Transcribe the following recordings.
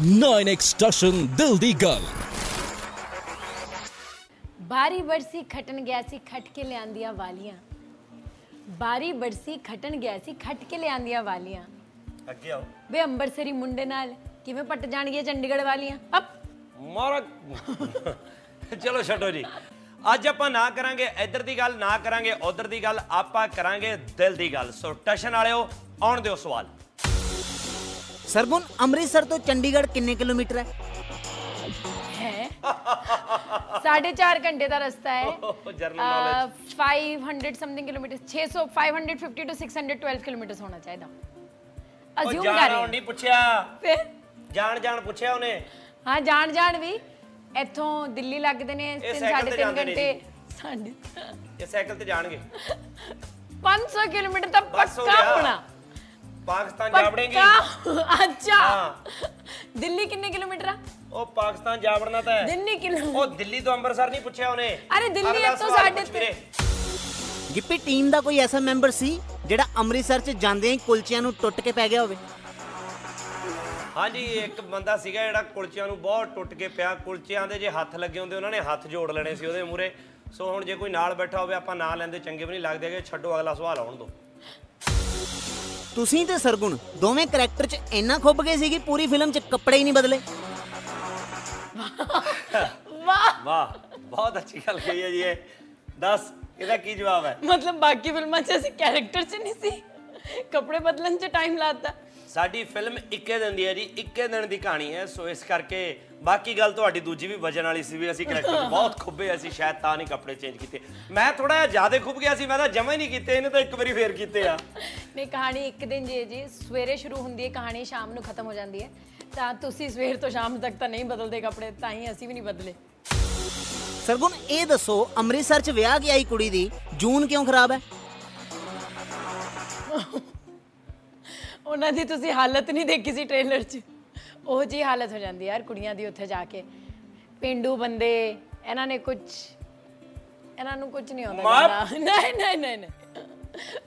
9x station ਦਿਲ ਦੀ ਗੱਲ ਬਾਰੀ ਬਰਸੀ ਖਟਣ ਗਿਆ ਸੀ ਖਟ ਕੇ ਲਿਆਂਦੀਆਂ ਵਾਲੀਆਂ ਬਾਰੀ ਬਰਸੀ ਖਟਣ ਗਿਆ ਸੀ ਖਟ ਕੇ ਲਿਆਂਦੀਆਂ ਵਾਲੀਆਂ ਅੱਗੇ ਆਓ। ਵੇ ਅੰਬਰਸਰੀ ਮੁੰਡੇ ਨਾਲ ਕਿਵੇਂ ਪੱਟ ਜਾਣਗੀਆਂ ਚੰਡੀਗੜ੍ਹ ਵਾਲੀਆਂ ਅਪ ਮਾਰਾ ਚਲੋ ਛੱਡੋ ਜੀ। ਅੱਜ ਆਪਾਂ ਨਾ ਕਰਾਂਗੇ ਇੱਧਰ ਦੀ ਗੱਲ ਨਾ ਕਰਾਂਗੇ ਉਧਰ ਦੀ ਗੱਲ ਆਪਾਂ ਕਰਾਂਗੇ ਦਿਲ ਦੀ ਗੱਲ। ਸੋ ਟਸ਼ਨ ਵਾਲਿਓ ਆਉਣ ਦਿਓ ਸਵਾਲ। ਸਰਗੁਣ ਅੰਮ੍ਰਿਤਸਰ ਤੋਂ ਚੰਡੀਗੜ੍ਹ ਕਿੰਨੇ ਕਿਲੋਮੀਟਰ ਹੈ? ਹੈ। ਸਾਢੇ ਚਾਰ ਘੰਟੇ ਦਾ ਰਸਤਾ ਹੈ। General knowledge ah, 500 something kilometre 600 550 to 612 kilometre ਹੋਣਾ ਚਾਹੀਦਾ। ਅਜ਼ਿਊਮ ਕਰ। ਰਹੇ ਨਹੀਂ ਪੁੱਛਿਆ। ਫਿਰ? ਜਾਣ ਜਾਣ ਪੁੱਛਿਆ ਉਹਨੇ। ਹਾਂ ਜਾਣ ਜਾਣ ਵੀ। ਇੱਥੋਂ ਦਿੱਲੀ ਲੱਗਦੇ ਨੇ ਇਹ 3 ਸਾਈਕਲ ਤੇ 3.5 ਜਾਂਦੇ ਨੇ ਘੰਟੇ। ਸਾਢੇ ਇਹ ਸਾਈਕਲ ਤੇ ਜਾਣਗੇ। 500 ਕਿਲੋਮੀਟਰ ਤਾਂ ਹੋ ਪੱਕਾ। ਹੋਣਾ। ਪਾਕਿਸਤਾਨ ਜਾ ਵੜੇਂਗੀ ਅੱਛਾ। ਦਿੱਲੀ ਕਿੰਨੇ ਕਿਲੋਮੀਟਰ ਆ? ਉਹ ਪਾਕਿਸਤਾਨ ਜਾ ਵੜਨਾ ਤਾਂ ਹੈ। ਦਿੱਲੀ ਕਿਲੋ ਉਹ ਦਿੱਲੀ ਤੋਂ ਅੰਮ੍ਰਿਤਸਰ ਨਹੀਂ ਪੁੱਛਿਆ ਉਹਨੇ। ਅਰੇ ਦਿੱਲੀ ਇੱਥੋਂ ਸਵਾਲ ਸਾਡੇ ਵੀਰੇ। ਗਿੱਪੀ ਟੀਮ ਦਾ ਕੋਈ ਐਸਾ ਮੈਂਬਰ ਸੀ ਜਿਹੜਾ ਅੰਮ੍ਰਿਤਸਰ 'ਚ ਜਾਂਦਿਆਂ ਹੀ ਕੁਲਚਿਆਂ ਨੂੰ ਟੁੱਟ ਕੇ ਪੈ ਗਿਆ ਹੋਵੇ? ਹਾਂਜੀ ਇੱਕ ਬੰਦਾ ਸੀਗਾ ਜਿਹੜਾ ਕੁਲਚਿਆਂ ਨੂੰ ਬਹੁਤ ਟੁੱਟ ਕੇ ਪਿਆ। ਕੁਲਚਿਆਂ ਦੇ ਜੇ ਹੱਥ ਲੱਗੇ ਹੁੰਦੇ ਉਹਨਾਂ ਨੇ ਹੱਥ ਜੋੜ ਲੈਣੇ ਸੀ ਉਹਦੇ ਮੂਰੇ ਸੋ ਹੁਣ ਜੇ ਕੋਈ ਨਾਲ ਬੈਠਾ ਹੋਵੇ ਆਪਾਂ ਨਾਂ ਲੈਂਦੇ ਚੰਗੇ ਵੀ ਨਹੀਂ ਲੱਗਦੇ ਕਿ ਛੱਡੋ ਅਗਲਾ ਸਵਾਲ ਆਉਣ ਦਿਓ। ਤੁਸੀਂ ਤੇ ਸਰਗੁਣ ਦੋਵੇਂ ਕਰੈਕਟਰ 'ਚ ਇੰਨਾ ਖੁੱਭ ਗਏ ਸੀ ਕਿ ਪੂਰੀ ਫਿਲਮ 'ਚ ਕੱਪੜੇ ਹੀ ਨਹੀਂ ਬਦਲੇ। ਵਾਹ। ਵਾਹ ਬਹੁਤ ਅੱਛੀ ਗੱਲ ਕਹੀ ਹੈ ਜੀ ਇਹ। ਦੱਸ ਇਹਦਾ ਕੀ ਜਵਾਬ ਹੈ? ਮਤਲਬ ਬਾਕੀ ਫਿਲਮਾਂ 'ਚ ਅਸੀਂ ਕੈਰੈਕਟਰ 'ਚ ਨਹੀਂ ਸੀ। ਕੱਪੜੇ ਬਦਲਣ 'ਚ ਟਾਈਮ ਲਾਤਾ ਸਾਡੀ ਫਿਲਮ ਇੱਕੇ ਦਿਨ ਦੀ ਹੈ ਜੀ ਇੱਕੇ ਦਿਨ ਦੀ ਕਹਾਣੀ ਹੈ। ਸੋ ਇਸ ਕਰਕੇ ਬਾਕੀ ਗੱਲ ਤੁਹਾਡੀ ਦੂਜੀ ਵੀ ਵਜਨ ਵਾਲੀ ਸੀ ਵੀ ਅਸੀਂ ਕਰੈਕਟਰ ਬਹੁਤ ਖੁੱਬੇ ਅਸੀਂ ਸ਼ਾਇਦ ਤਾਂ ਨਹੀਂ ਕੱਪੜੇ ਚੇਂਜ ਕੀਤੇ। ਮੈਂ ਥੋੜਾ ਜਿਹਾ ਜ਼ਿਆਦਾ ਖੁੱਬ ਗਿਆ ਸੀ ਮੈਂ ਤਾਂ ਜਮਾ ਹੀ ਨਹੀਂ ਕੀਤੇ ਇਹਨੇ ਤਾਂ ਇੱਕ ਵਾਰੀ ਫੇਰ ਕੀਤੇ ਆ। ਨਹੀਂ ਕਹਾਣੀ ਇੱਕ ਦਿਨ ਜੀ ਜੀ। ਸਵੇਰੇ ਸ਼ੁਰੂ ਹੁੰਦੀ ਹੈ ਕਹਾਣੀ ਸ਼ਾਮ ਨੂੰ ਖਤਮ ਹੋ ਜਾਂਦੀ ਹੈ। ਤਾਂ ਤੁਸੀਂ ਸਵੇਰ ਤੋਂ ਸ਼ਾਮ ਤੱਕ ਤਾਂ ਨਹੀਂ ਬਦਲਦੇ ਕੱਪੜੇ ਤਾਂ ਹੀ ਅਸੀਂ ਵੀ ਨਹੀਂ ਬਦਲੇ। ਸਰਗੁਣ ਇਹ ਦੱਸੋ ਅੰਮ੍ਰਿਤਸਰ 'ਚ ਵਿਆਹ ਕੇ ਆਈ ਕੁੜੀ ਦੀ ਜੂਨ ਕਿਉਂ ਖਰਾਬ ਹੈ? ਉਹਨਾਂ ਦੀ ਤੁਸੀਂ ਹਾਲਤ ਨਹੀਂ ਦੇਖੀ ਸੀ ਟ੍ਰੇਲਰ 'ਚ? ਉਹ ਜੀ ਹਾਲਤ ਹੋ ਜਾਂਦੀ ਯਾਰ ਕੁੜੀਆਂ ਦੀ ਉੱਥੇ ਜਾ ਕੇ। ਪਿੰਡੂ ਬੰਦੇ ਇਹਨਾਂ ਨੇ ਕੁਝ ਇਹਨਾਂ ਨੂੰ ਕੁਝ ਨਹੀਂ ਆਉਂਦਾ ਜਾਂਦਾ। ਨਹੀਂ ਨਹੀਂ ਨਹੀਂ ਨਹੀਂ।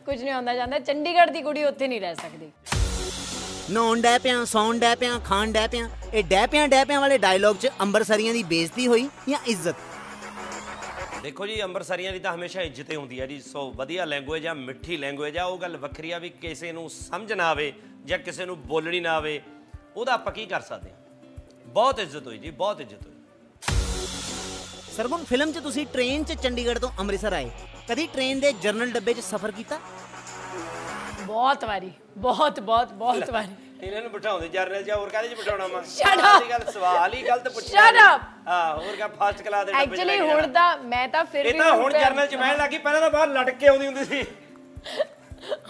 ਕੁਝ ਨਹੀਂ ਆਉਂਦਾ ਜਾਂਦਾ। ਚੰਡੀਗੜ੍ਹ ਦੀ ਕੁੜੀ ਉੱਥੇ ਨਹੀਂ ਰਹਿ ਸਕਦੀ। ਨੌਣ ਡੈ ਪਿਆਂ ਸੌਣ ਡੈ ਪਿਆਂ ਖਾਣ ਡੈ ਪਿਆਂ ਇਹ ਡੈ ਪਿਆਂ ਡੈ ਪਿਆਂ ਵਾਲੇ ਡਾਇਲੌਗ 'ਚ ਅੰਮ੍ਰਿਤਸਰੀਆਂ ਦੀ ਬੇਇੱਜ਼ਤੀ ਹੋਈ ਜਾਂ ਇੱਜ਼ਤ? ਦੇਖੋ ਜੀ ਅੰਮ੍ਰਿਤਸਰੀਆਂ ਦੀ ਤਾਂ ਹਮੇਸ਼ਾ ਇੱਜ਼ਤ ਹੀ ਹੁੰਦੀ ਹੈ ਜੀ। ਸੋ ਵਧੀਆ ਲੈਂਗੁਏਜ ਆ ਮਿੱਠੀ ਲੈਂਗੁਏਜ ਆ ਉਹ ਗੱਲ ਵੱਖਰੀ ਆ ਵੀ ਕਿਸੇ ਨੂੰ ਸਮਝ ਨਾ ਆਵੇ ਜਾਂ ਕਿਸੇ ਨੂੰ ਬੋਲਣੀ ਨਾ ਆਵੇ ਉਹਦਾ ਆਪਾਂ ਕੀ ਕਰ ਸਕਦੇ ਹਾਂ? ਬਹੁਤ ਇੱਜ਼ਤ ਹੋਈ ਜੀ ਬਹੁਤ ਇੱਜ਼ਤ ਹੋਈ। ਸਰਗੁਣ ਫਿਲਮ 'ਚ ਤੁਸੀਂ ਟ੍ਰੇਨ 'ਚ ਚੰਡੀਗੜ੍ਹ ਤੋਂ ਅੰਮ੍ਰਿਤਸਰ ਆਏ। ਕਦੀ ਟ੍ਰੇਨ ਦੇ ਜਰਨਲ ਡੱਬੇ 'ਚ ਸਫ਼ਰ ਕੀਤਾ? ਬਹੁਤ ਵਾਰੀ ਬਹੁਤ ਬਹੁਤ ਬਹੁਤ ਵਾਰੀ। ਇਹਨਾਂ ਨੂੰ ਬਿਠਾਉਂਦੇ ਜਰਨਲ ਜਾਂ ਹੋਰ ਕਾਹਦੇ ਚ ਬਿਠਾਉਣਾ ਵਾ Shut up! ਦੀ ਗੱਲ ਸਵਾਲ ਹੀ ਗਲਤ ਪੁੱਛਿਆ Shut up! ਹਾਂ ਹੋਰ ਕਾ ਫਸਟ ਕਲਾਸ ਦੇ ਡੱਬੇ ਚ ਐਕਚੁਅਲੀ ਲੈ ਕੇ ਹੁਣ ਜਾਣਾ। ਤਾਂ ਮੈਂ ਤਾਂ ਫਿਰ ਇਹ ਵੀ ਤਾਂ ਹੁਣ ਤਾਂ- ਜਰਨਲ ਚ ਮੈਂ ਲੱਗੀ ਪਹਿਲਾਂ ਤਾਂ ਬਾਹਰ ਲਟਕ ਕੇ ਆਉਂਦੀ ਹੁੰਦੀ ਸੀ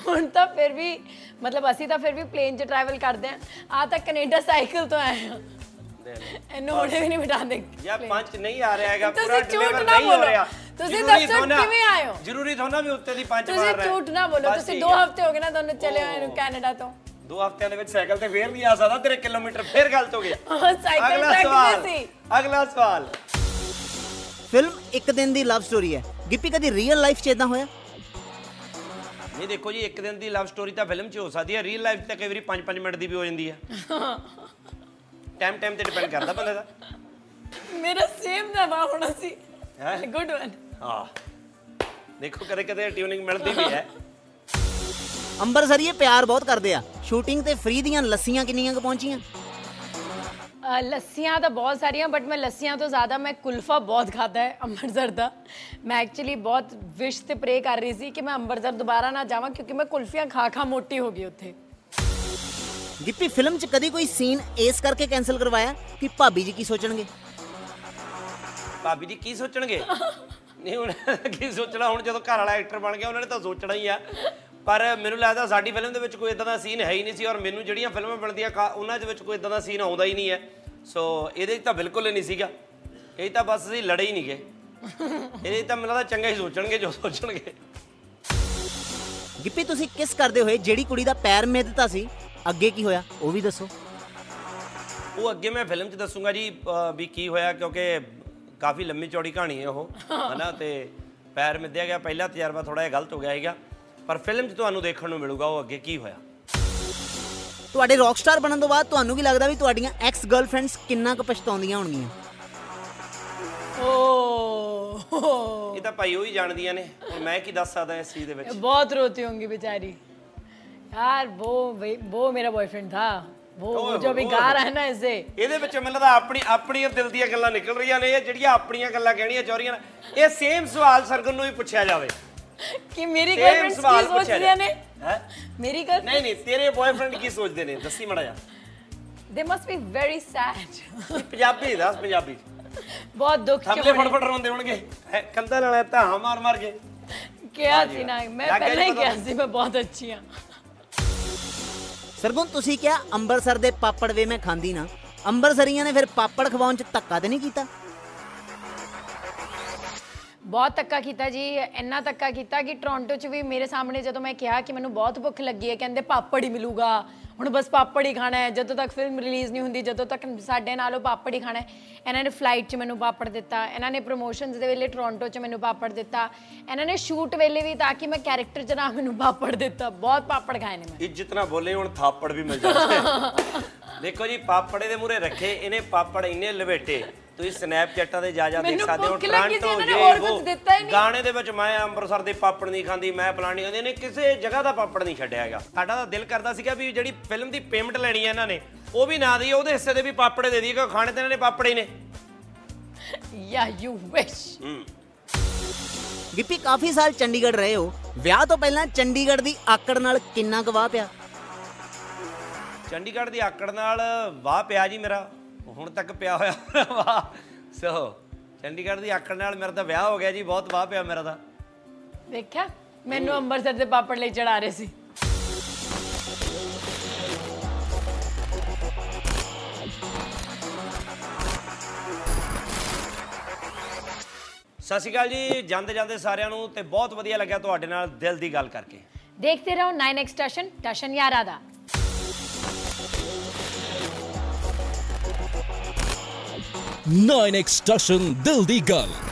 ਹੁਣ ਤਾਂ ਫਿਰ ਵੀ ਮਤਲਬ ਅਸੀਂ ਤਾਂ ਫਿਰ ਵੀ ਪਲੇਨ 'ਚ ਟਰੈਵਲ ਕਰਦੇ ਆਂ ਆ ਤਾਂ ਕੈਨੇਡਾ ਸਾਈਕਲ ਤੋਂ ਆਏ ਹਾਂ ਇਹਨੂੰ ਹੁਣੇ ਵੀ ਨਹੀਂ ਬਿਠਾਉਂਦੇ ਯਾ ਪੰਜ ਨਹੀਂ ਆ ਰਿਹਾ ਹੈਗਾ ਤੁਸੀਂ ਪੂਰਾ ਝੂਠ deliver ਨਾ ਨਹੀਂ ਹੋ ਬੋਲੋ। ਰਿਹਾ ਤੁਸੀਂ ਜ਼ਰੂਰੀ ਦੱਸੋ ਥੋੜ੍ਹਾ- ਕਿਵੇਂ ਆਏ ਹੋ? ਜ਼ਰੂਰੀ ਥੋੜਾ ਵੀ ਉੱਤੇ ਦੀ ਪੰਜ ਤੁਸੀਂ ਮਾਰਨਾ ਹੈ। ਝੂਠ ਨਾ ਬੋਲੋ ਬਸ ਤੁਸੀਂ ਠੀਕ 2 ਹੈ। ਹਫ਼ਤੇ ਹੋ ਗਏ ਨਾ ਤੁਹਾਨੂੰ ਚਲੇ ਹੋਏ ਨੂੰ ਕੈਨੇਡਾ ਤੋਂ ਦੋ ਹਫ਼ਤਿਆਂ ਦੇ ਵਿੱਚ ਸਾਈਕਲ ਤੇ ਫੇਰ ਨਹੀਂ ਆ ਸਕਦਾ ਤੇਰੇ ਕਿਲੋਮੀਟਰ ਫੇਰ ਗਲਤ ਹੋ ਗਏ। ਸਾਈਕਲ ਅਗਲਾ ਸਵਾਲ ਸੀ। ਅਗਲਾ ਸਵਾਲ। ਫਿਲਮ ਇੱਕ ਦਿਨ ਦੀ ਲਵ ਸਟੋਰੀ ਹੈ। ਗਿੱਪੀ ਕਦੀ ਰੀਅਲ ਲਾਈਫ 'ਚ ਇਦਾਂ ਹੋਇਆ? ਨਹੀਂ ਦੇਖੋ ਜੀ ਇੱਕ ਦਿਨ ਦੀ ਲਵ ਸਟੋਰੀ ਤਾਂ ਫਿਲਮ 'ਚ ਹੋ ਸਕਦੀ ਹੈ। ਰੀਅਲ ਲਾਈਫ 'ਚ ਤਾਂ ਕਈ ਵਾਰੀ 5-5 ਮਿੰਟ ਦੀ ਵੀ ਹੋ ਜਾਂਦੀ ਹੈ। ਟਾਈਮ ਟਾਈਮ ਤੇ ਡਿਪੈਂਡ ਕਰਦਾ ਬੰਦੇ ਦਾ। ਮੇਰਾ ਸੇਮ ਦਾ ਵਾ ਹੋਣਾ ਸੀ ਹੈਂ? ਗੁੱਡ ਵਨ ਹਾਂ। ਦੇਖੋ ਕਦੇ ਕਦੇ ਟਿਊਨਿੰਗ ਮਿਲਦੀ ਵੀ ਹੈ। ਅੰਮ੍ਰਿਤਸਰੀਏ ਪਿਆਰ ਬਹੁਤ ਕਰਦੇ ਆ। ਸ਼ੂਟਿੰਗ ਤੇ ਫ੍ਰੀ ਦੀਆਂ ਲੱਸੀਆਂ ਕਿੰਨੀਆਂ ਕੁ ਪਹੁੰਚੀਆਂ ਲੱਸੀਆਂ ਤਾਂ ਬਹੁਤ ਸਾਰੀਆਂ ਬਟ ਮੈਂ ਲੱਸੀਆਂ ਤੋਂ ਜ਼ਿਆਦਾ ਮੈਂ ਕੁਲਫਾ ਬਹੁਤ ਖਾਦਾ ਹੈ ਅੰਮ੍ਰਿਤਸਰ ਦਾ ਮੈਂ ਐਕਚੁਅਲੀ ਬਹੁਤ ਵਿਸ਼ ਤੇ ਪ੍ਰੇ ਕਰ ਰਹੀ ਸੀ ਕਿ ਮੈਂ ਅੰਮ੍ਰਿਤਸਰ ਦੁਬਾਰਾ ਨਾ ਜਾਵਾਂ ਕਿਉਂਕਿ ਮੈਂ ਕੁਲਫੀਆਂ ਖਾ ਖਾ ਮੋਟੀ ਹੋ ਗਈ ਉੱਥੇ ਗਿੱਪੀ ਫਿਲਮ 'ਚ ਕਦੀ ਕੋਈ ਸੀਨ ਇਸ ਕਰਕੇ ਕੈਨਸਲ ਕਰਵਾਇਆ ਕਿ ਭਾਬੀ ਜੀ ਕੀ ਸੋਚਣਗੇ ਭਾਬੀ ਜੀ ਕੀ ਸੋਚਣਗੇ ਨਹੀਂ ਹੁਣ ਕੀ ਸੋਚਣਾ ਹੁਣ ਜਦੋਂ ਘਰ ਵਾਲਾ ਐਕਟਰ ਬਣ ਗਿਆ ਉਹਨਾਂ ਨੇ ਤਾਂ ਸੋਚਣਾ ਹੀ ਆ ਪਰ ਮੈਨੂੰ ਲੱਗਦਾ ਸਾਡੀ ਫਿਲਮ ਦੇ ਵਿੱਚ ਕੋਈ ਇਦਾਂ ਦਾ ਸੀਨ ਹੈ ਹੀ ਨਹੀਂ ਸੀ ਔਰ ਮੈਨੂੰ ਜਿਹੜੀਆਂ ਫਿਲਮਾਂ ਬਣਦੀਆਂ ਉਹਨਾਂ ਦੇ ਵਿੱਚ ਕੋਈ ਇਦਾਂ ਦਾ ਸੀਨ ਆਉਂਦਾ ਹੀ ਨਹੀਂ ਹੈ। ਸੋ ਇਹਦੇ ਤਾਂ ਬਿਲਕੁਲ ਹੀ ਨਹੀਂ ਸੀਗਾ। ਇਹ ਤਾਂ ਬਸ ਅਸੀਂ ਲੜੇ ਹੀ ਨਹੀਂ ਗਏ। ਇਹਦੇ ਤਾਂ ਮੈਨੂੰ ਲੱਗਦਾ ਚੰਗਾ ਹੀ ਸੋਚਣਗੇ ਜੋ ਸੋਚਣਗੇ। ਗਿੱਪੀ ਤੁਸੀਂ ਕਿਸ ਕਰਦੇ ਹੋਏ? ਜਿਹੜੀ ਕੁੜੀ ਦਾ ਪੈਰ ਮਿੱਧਤਾ ਸੀ ਅੱਗੇ ਕੀ ਹੋਇਆ? ਉਹ ਵੀ ਦੱਸੋ। ਉਹ ਅੱਗੇ ਮੈਂ ਫਿਲਮ 'ਚ ਦੱਸੂਗਾ ਜੀ ਵੀ ਕੀ ਹੋਇਆ ਕਿਉਂਕਿ ਕਾਫੀ ਲੰਮੀ ਚੌੜੀ ਕਹਾਣੀ ਹੈ ਉਹ। ਹਨਾ ਤੇ ਪੈਰ ਮਿੱਧਿਆ ਗਿਆ। ਪਹਿਲਾ ਤਜਰਬਾ ਥੋੜਾ ਜਿਹਾ ਗਲਤ ਹੋ ਗਿਆ ਸੀਗਾ। ਪਰ ਫਿਲਮ 'ਚ ਤੁਹਾਨੂੰ ਦੇਖਣ ਨੂੰ ਮਿਲੂਗਾ ਉਹ ਅੱਗੇ ਕੀ ਹੋਇਆ ਤੁਹਾਡੇ ਰੌਕਸਟਾਰ ਬਣਨ ਤੋਂ ਬਾਅਦ ਤੁਹਾਨੂੰ ਕੀ ਲੱਗਦਾ ਵੀ ਤੁਹਾਡੀਆਂ ਐਕਸ ਗਰਲਫ੍ਰੈਂਡਸ ਕਿੰਨਾ ਕੁ ਪਛਤਾਉਂਦੀਆਂ ਹੋਣਗੀਆਂ ਓ ਇਹ ਤਾਂ ਭਾਈ ਉਹ ਹੀ ਜਾਣਦੀਆਂ ਨੇ ਹੁਣ ਮੈਂ ਕੀ ਦੱਸ ਸਕਦਾ ਇਸ ਚੀਜ਼ ਦੇ ਵਿੱਚ बहुत रोती होंगी बेचारी यार वो वही- वो मेरा बॉयफ्रेंड था वो वो जो अभी गा रहा है ना इसे ਇਹਦੇ ਵਿੱਚ ਮੈਨੂੰ ਲੱਗਦਾ ਆਪਣੀ ਆਪਣੀਆਂ ਦਿਲ ਦੀਆਂ ਗੱਲਾਂ ਨਿਕਲ ਰਹੀਆਂ ਨੇ ਇਹ ਜਿਹੜੀਆਂ ਆਪਣੀਆਂ ਗੱਲਾਂ ਕਹਿਣੀਆਂ ਚਾਹ ਰਹੀਆਂ ਨੇ ਇਹ ਸੇਮ ਸਵਾਲ ਸਰਗਨ ਨੂੰ ਵੀ ਪੁੱਛਿਆ ਜਾਵੇ ਕਿ ਮੇਰੀ ਗਰਲਫ੍ਰੈਂਡ ਕੀ ਸੋਚਦੀਆਂ ਨੇ? ਹੈ? ਮੇਰੀ ਗਰਲ ਨਹੀਂ ਨਹੀਂ ਤੇਰੇ ਬॉयਫ੍ਰੈਂਡ ਕੀ ਸੋਚਦੇ ਨੇ? ਦੱਸੀ ਮੜਾ ਜਾ ਦੇ must be very sad Punjabi ਦੱਸ ਪੰਜਾਬੀ। ਬਹੁਤ ਦੁੱਖ ਚ ਥੱਲੇ ਫੜਫੜ ਰੋਂਦੇ ਹੋਣਗੇ। ਕੰਧਾਂ ਨਾਲ ਤਾਂ ਮਾਰ ਮਾਰ ਕੇ। ਕਿਹਾ ਸੀ ਨਾ ਮੈਂ ਪਹਿਲਾਂ ਹੀ ਕਿਹਾ ਸੀ ਮੈਂ ਬਹੁਤ ਅੱਛੀ ਹਾਂ। ਸਰਗੁਣ ਤੁਸੀਂ ਕਿਹਾ ਅੰਮ੍ਰਿਤਸਰ ਦੇ ਪਾਪੜ ਵੇ ਮੈਂ ਖਾਂਦੀ ਨਾ। ਅੰਮ੍ਰਿਤਸਰੀਆਂ ਨੇ ਫਿਰ ਪਾਪੜ ਖਵਾਉਣ ਚ ਧੱਕਾ ਤੇ ਨਹੀਂ ਕੀਤਾ? ਬਹੁਤ ਧੱਕਾ ਕੀਤਾ ਜੀ ਇੰਨਾ ਧੱਕਾ ਕੀਤਾ ਕਿ ਟੋਰਾਂਟੋ 'ਚ ਵੀ ਮੇਰੇ ਸਾਹਮਣੇ ਜਦੋਂ ਮੈਂ ਕਿਹਾ ਕਿ ਮੈਨੂੰ ਬਹੁਤ ਭੁੱਖ ਲੱਗੀ ਹੈ ਕਹਿੰਦੇ ਪਾਪੜ ਹੀ ਮਿਲੂਗਾ। ਹੁਣ ਬਸ ਪਾਪੜ ਹੀ ਖਾਣਾ ਹੈ। ਜਦੋਂ ਤੱਕ ਫਿਲਮ ਰਿਲੀਜ਼ ਨਹੀਂ ਹੁੰਦੀ ਜਦੋਂ ਤੱਕ ਸਾਡੇ ਨਾਲੋਂ ਪਾਪੜ ਹੀ ਖਾਣਾ ਹੈ ਇਹਨਾਂ ਨੇ ਫਲਾਈਟ 'ਚ ਮੈਨੂੰ ਪਾਪੜ ਦਿੱਤਾ। ਇਹਨਾਂ ਨੇ ਪ੍ਰੋਮੋਸ਼ਨਸ ਦੇ ਵੇਲੇ ਟੋਰਾਂਟੋ 'ਚ ਮੈਨੂੰ ਪਾਪੜ ਦਿੱਤਾ। ਇਹਨਾਂ ਨੇ ਸ਼ੂਟ ਵੇਲੇ ਵੀ ਤਾਂ ਕਿ ਮੈਂ ਕੈਰੈਕਟਰ 'ਚ ਨਾ ਮੈਨੂੰ ਪਾਪੜ ਦਿੱਤਾ। ਬਹੁਤ ਪਾਪੜ ਖਾਏ ਨੇ ਮੈਂ। ਇੱਜ਼ਤ ਨਾ ਬੋਲੇ ਹੁਣ ਥਾਪੜ ਵੀ ਮਿਲ ਜਾਂਦੇ ਦੇਖੋ ਜੀ ਪਾਪੜੇ ਦੇ ਮੂਰੇ ਰੱਖੇ ਇਹਨੇ ਪਾਪੜ ਇੰਨੇ ਲਵੇਟੇ। ਤੁਸੀਂ ਸਨੈਪਚੈਟਾਂ ਤੇ ਜਾ ਜਾ ਦੇਖ ਸਕਦੇ ਹੋ ਟ੍ਰਾਂਟੋ ਨੇ ਜੇ ਹੋਰ ਵੋ। ਕੁਝ ਦਿੱਤਾ ਹੀ ਨਹੀਂ। ਗਾਣੇ ਦੇ ਵਿੱਚ ਮੈਂ ਅੰਮ੍ਰਿਤਸਰ ਦੇ ਪਾਪੜ ਨਹੀਂ ਖਾਂਦੀ ਮੈਂ ਫਲਾਣੀ ਖਾਂਦੀ ਇਹਨੇ ਕਿਸੇ ਜਗ੍ਹਾ ਦਾ ਪਾਪੜ ਨਹੀਂ ਛੱਡਿਆ ਹੈਗਾ। ਸਾਡਾ ਤਾਂ ਦਿਲ ਕਰਦਾ ਸੀਗਾ ਵੀ ਜਿਹੜੀ ਫਿਲਮ ਦੀ ਪੇਮੈਂਟ ਲੈਣੀ ਹੈ ਇਹਨਾਂ ਨੇ ਉਹ ਵੀ ਨਾ ਦਈਏ ਉਹਦੇ ਹਿੱਸੇ ਦੇ ਵੀ ਪਾਪੜੇ ਦੇ ਦਈਏ ਕਿਉਂਕਿ ਖਾਣੇ ਤੇ ਇਹਨਾਂ ਨੇ ਪਾਪੜੇ ਨੇ। ਯਾ ਯੂ ਵਿਸ਼ ਗਿੱਪੀ ਕਾਫੀ ਸਾਲ ਚੰਡੀਗੜ੍ਹ ਰਹੇ ਹੋ। ਵਿਆਹ ਤੋਂ ਪਹਿਲਾਂ ਚੰਡੀਗੜ੍ਹ ਦੀ ਆਕੜ ਨਾਲ ਕਿੰਨਾ ਕੁ ਵਾਹ ਪਿਆ? ਚੰਡੀਗੜ੍ਹ ਦੀ ਆਕੜ ਨਾਲ ਵਾਹ ਪਿਆ ਜੀ ਮੇਰਾ। ਹੁਣ ਤੱਕ ਪਿਆ ਹੋਇਆ ਵਾਹ। ਸੋ ਚੰਡੀਗੜ੍ਹ ਦੀ ਆਕੜ ਨਾਲ ਮੇਰਾ ਤਾਂ ਵਿਆਹ ਹੋ ਗਿਆ ਜੀ ਬਹੁਤ ਵਾਹ ਪਿਆ ਮੇਰਾ ਤਾਂ। ਦੇਖਿਆ ਮੈਨੂੰ ਅੰਮ੍ਰਿਤਸਰ ਦੇ ਪਾਪੜ ਲਈ ਚੜਾ ਰਹੇ ਸੀ। ਸਤਿ ਸ਼੍ਰੀ ਅਕਾਲ ਜੀ ਜਾਂਦੇ ਜਾਂਦੇ ਸਾਰਿਆਂ ਨੂੰ ਤੇ ਬਹੁਤ ਵਧੀਆ ਲੱਗਿਆ ਤੁਹਾਡੇ ਨਾਲ ਦਿਲ ਦੀ ਗੱਲ ਕਰਕੇ। ਦੇਖਦੇ ਰਹੋ 9 ਐਕਸਟੈਸ਼ਨ ਟਸ਼ਨ ਯਾਰਾ ਦਾ। 9 Extension del Deagle.